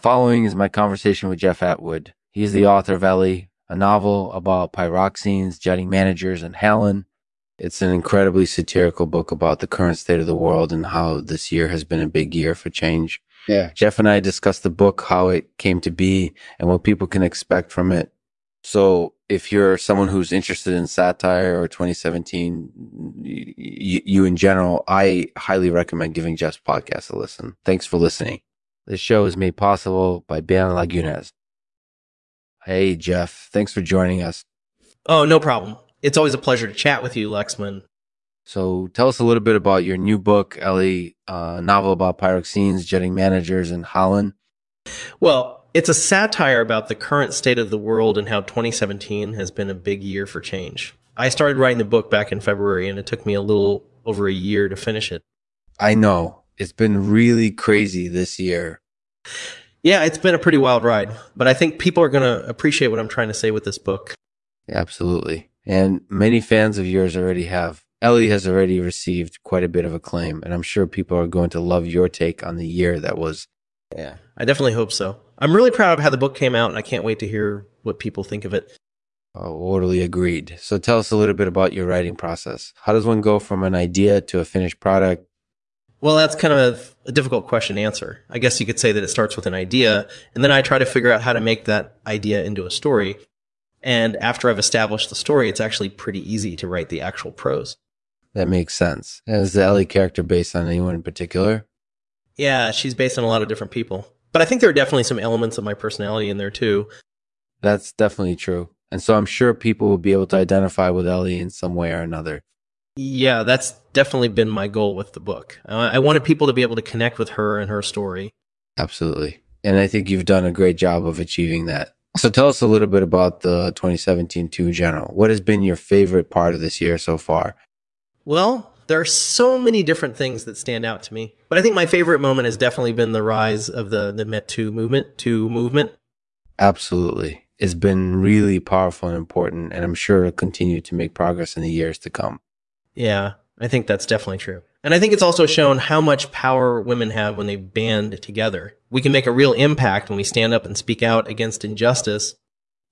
following is my conversation with Jeff Atwood. He's the author of Ellie, a novel about pyroxenes, jutting managers, and Hallan. It's an incredibly satirical book about the current state of the world and how this year has been a big year for change. Yeah. Jeff and I discussed the book, how it came to be, and what people can expect from it. So, if you're someone who's interested in satire or 2017, y- y- you in general, I highly recommend giving Jeff's podcast a listen. Thanks for listening. This show is made possible by Ben Lagunes. Hey, Jeff. Thanks for joining us. Oh, no problem. It's always a pleasure to chat with you, Lexman. So, tell us a little bit about your new book, Ellie, a uh, novel about pyroxenes, jutting managers in Hallan. Well, it's a satire about the current state of the world and how 2017 has been a big year for change. I started writing the book back in February, and it took me a little over a year to finish it. I know it's been really crazy this year. Yeah, it's been a pretty wild ride, but I think people are going to appreciate what I'm trying to say with this book. Absolutely. And many fans of yours already have. Ellie has already received quite a bit of acclaim, and I'm sure people are going to love your take on the year that was. Yeah, I definitely hope so. I'm really proud of how the book came out, and I can't wait to hear what people think of it. Uh, orderly agreed. So tell us a little bit about your writing process. How does one go from an idea to a finished product? Well, that's kind of a difficult question to answer. I guess you could say that it starts with an idea, and then I try to figure out how to make that idea into a story. And after I've established the story, it's actually pretty easy to write the actual prose. That makes sense. And is the Ellie character based on anyone in particular? Yeah, she's based on a lot of different people. But I think there are definitely some elements of my personality in there too. That's definitely true. And so I'm sure people will be able to identify with Ellie in some way or another. Yeah, that's definitely been my goal with the book. Uh, I wanted people to be able to connect with her and her story. Absolutely. And I think you've done a great job of achieving that. So tell us a little bit about the 2017 2 general. What has been your favorite part of this year so far? Well, there are so many different things that stand out to me. But I think my favorite moment has definitely been the rise of the, the Me Too movement, 2 movement. Absolutely. It's been really powerful and important, and I'm sure it'll continue to make progress in the years to come. Yeah, I think that's definitely true. And I think it's also shown how much power women have when they band together. We can make a real impact when we stand up and speak out against injustice.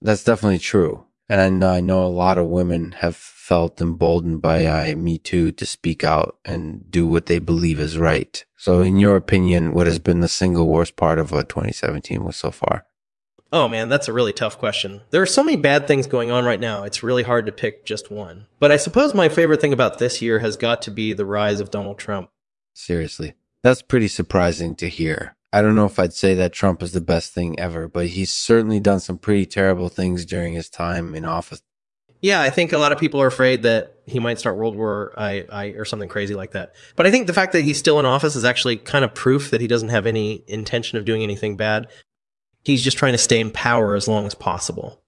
That's definitely true. And I know a lot of women have felt emboldened by uh, Me Too to speak out and do what they believe is right. So, in your opinion, what has been the single worst part of what 2017 was so far? Oh man, that's a really tough question. There are so many bad things going on right now, it's really hard to pick just one. But I suppose my favorite thing about this year has got to be the rise of Donald Trump. Seriously. That's pretty surprising to hear. I don't know if I'd say that Trump is the best thing ever, but he's certainly done some pretty terrible things during his time in office. Yeah, I think a lot of people are afraid that he might start World War I, I or something crazy like that. But I think the fact that he's still in office is actually kind of proof that he doesn't have any intention of doing anything bad. He's just trying to stay in power as long as possible.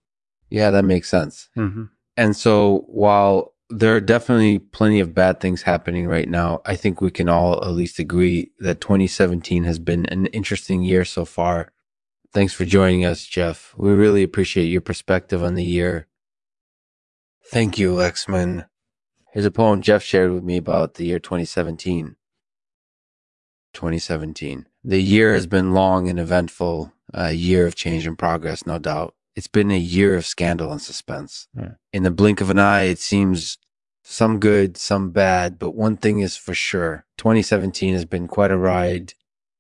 Yeah, that makes sense. Mm-hmm. And so while there are definitely plenty of bad things happening right now, I think we can all at least agree that 2017 has been an interesting year so far. Thanks for joining us, Jeff. We really appreciate your perspective on the year. Thank you, Lexman. Here's a poem Jeff shared with me about the year 2017. 2017. The year has been long and eventful, a year of change and progress, no doubt. It's been a year of scandal and suspense. Yeah. In the blink of an eye, it seems some good, some bad, but one thing is for sure 2017 has been quite a ride